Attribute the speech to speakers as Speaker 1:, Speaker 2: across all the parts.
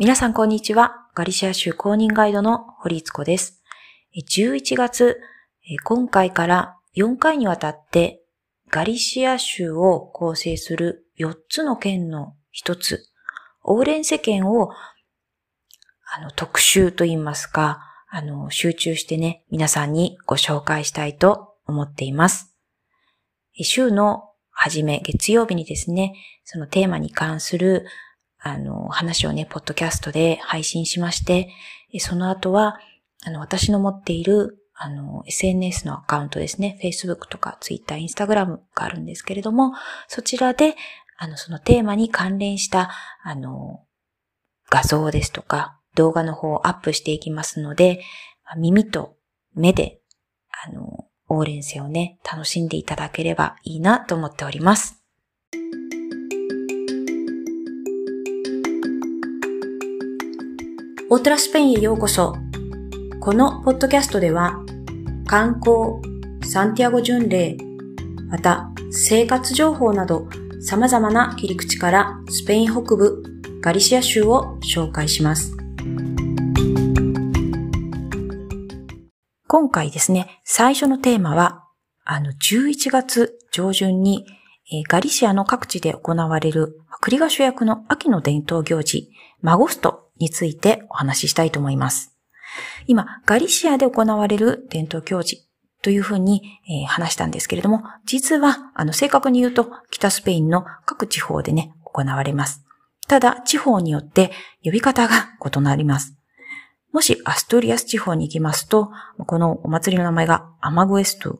Speaker 1: 皆さんこんにちは。ガリシア州公認ガイドの堀津子です。11月、今回から4回にわたってガリシア州を構成する4つの県の一つ、オーレンセ県をあの特集といいますか、あの集中してね、皆さんにご紹介したいと思っています。週の初め、月曜日にですね、そのテーマに関するあの、話をね、ポッドキャストで配信しまして、その後は、あの、私の持っている、あの、SNS のアカウントですね、Facebook とか Twitter、Instagram があるんですけれども、そちらで、あの、そのテーマに関連した、あの、画像ですとか、動画の方をアップしていきますので、耳と目で、あの、オーレンセをね、楽しんでいただければいいなと思っております。オートラスペインへようこそ。このポッドキャストでは、観光、サンティアゴ巡礼、また生活情報など様々な切り口からスペイン北部ガリシア州を紹介します。今回ですね、最初のテーマは、あの、11月上旬に、えガリシアの各地で行われる栗が主役の秋の伝統行事、マゴストについてお話ししたいと思います。今、ガリシアで行われる伝統行事というふうに、えー、話したんですけれども、実は、あの、正確に言うと、北スペインの各地方でね、行われます。ただ、地方によって呼び方が異なります。もし、アストゥリアス地方に行きますと、このお祭りの名前がアマグエストゥ。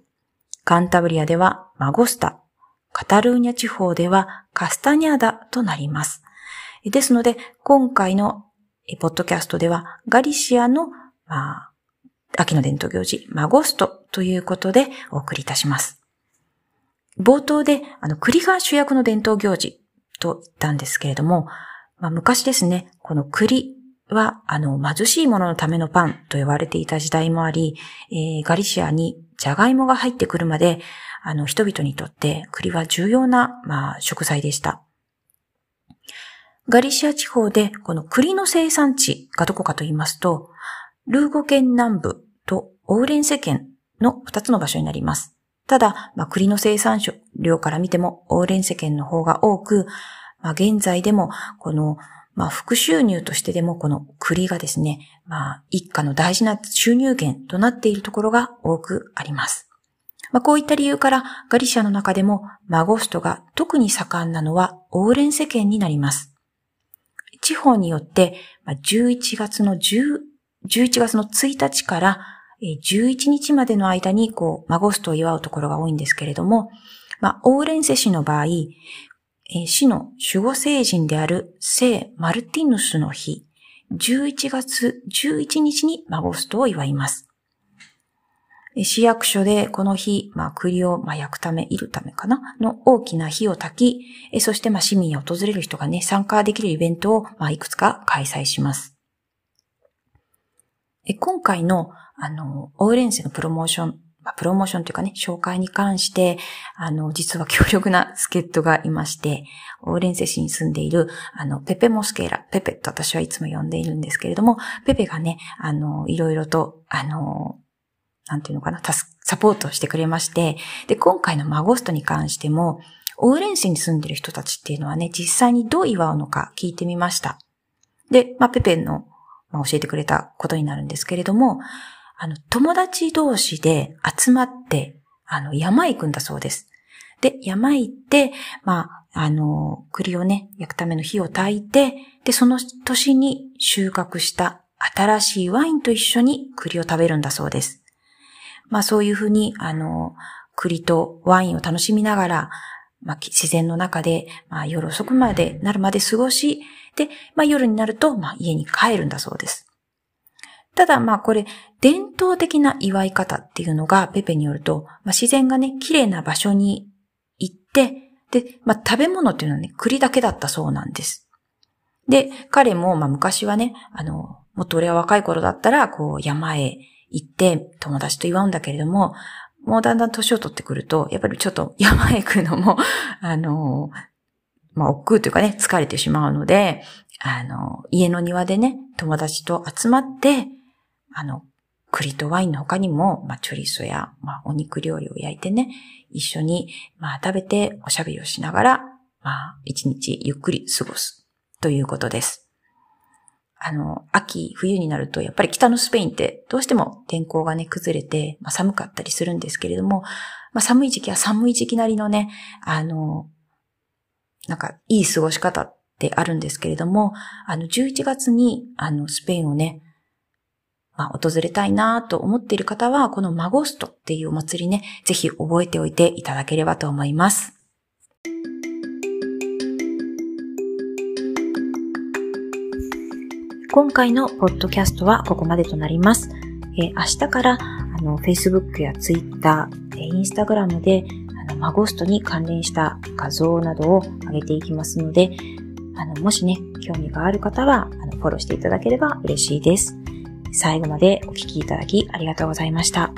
Speaker 1: カンタブリアではマゴスタ。カタルーニャ地方ではカスタニャダとなります。ですので、今回のポッドキャストでは、ガリシアの、まあ、秋の伝統行事、マゴストということでお送りいたします。冒頭で、あの、栗が主役の伝統行事と言ったんですけれども、まあ、昔ですね、この栗は、あの、貧しい者のためのパンと言われていた時代もあり、えー、ガリシアにジャガイモが入ってくるまで、あの、人々にとって栗は重要な、まあ、食材でした。ガリシア地方でこの栗の生産地がどこかと言いますと、ルーゴ県南部とオーレンセ県の2つの場所になります。ただ、まあ、栗の生産量から見てもオーレンセ県の方が多く、まあ、現在でもこの、まあ、副収入としてでもこの栗がですね、まあ、一家の大事な収入源となっているところが多くあります。まあ、こういった理由からガリシアの中でもマゴストが特に盛んなのはオーレンセ県になります。地方によって、11月の10、11月の1日から11日までの間に、こう、マゴストを祝うところが多いんですけれども、まあ、オーレンセ氏の場合、市の守護聖人である聖マルティヌスの日、11月11日にマゴストを祝います。市役所でこの日、まあ、栗を、まあ、焼くため、いるためかな？の大きな火を焚き、そして、まあ、市民や訪れる人がね、参加できるイベントを、まあ、いくつか開催します。今回の、あの、オーレンセのプロモーション、まあ、プロモーションというかね、紹介に関して、あの、実は強力な助っ人がいまして、オーレンセ市に住んでいる、あの、ペペモスケーラ、ペペと私はいつも呼んでいるんですけれども、ペペがね、あの、いろいろと、あの、なんていうのかな、サポートしてくれまして、で、今回のマゴストに関しても、オーレン市に住んでる人たちっていうのはね、実際にどう祝うのか聞いてみました。で、まあ、ペペの、まあ、教えてくれたことになるんですけれども、あの、友達同士で集まって、あの、山へ行くんだそうです。で、山へ行って、まあ、あの、栗をね、焼くための火を焚いて、で、その年に収穫した新しいワインと一緒に栗を食べるんだそうです。まあそういうふうに、あの、栗とワインを楽しみながら、まあ自然の中で、まあ夜遅くまでなるまで過ごし、で、まあ夜になると、まあ家に帰るんだそうです。ただまあこれ、伝統的な祝い方っていうのが、ペペによると、まあ自然がね、綺麗な場所に行って、で、まあ食べ物っていうのはね、栗だけだったそうなんです。で、彼も、まあ昔はね、あの、もっと俺は若い頃だったら、こう山へ行って友達と祝うんだけれども、もうだんだん年を取ってくると、やっぱりちょっと 山へ行くのも、あの、まあ、億劫というかね、疲れてしまうので、あの、家の庭でね、友達と集まって、あの、栗とワインの他にも、まあ、チョリソや、まあ、お肉料理を焼いてね、一緒に、まあ、食べておしゃべりをしながら、まあ、一日ゆっくり過ごすということです。あの、秋、冬になると、やっぱり北のスペインってどうしても天候がね、崩れて、まあ、寒かったりするんですけれども、まあ、寒い時期は寒い時期なりのね、あの、なんか、いい過ごし方ってあるんですけれども、あの、11月に、あの、スペインをね、まあ、訪れたいなと思っている方は、このマゴストっていうお祭りね、ぜひ覚えておいていただければと思います。今回のポッドキャストはここまでとなります。えー、明日からあの Facebook や Twitter、えー、Instagram であのマゴストに関連した画像などを上げていきますので、あのもしね、興味がある方はあのフォローしていただければ嬉しいです。最後までお聴きいただきありがとうございました。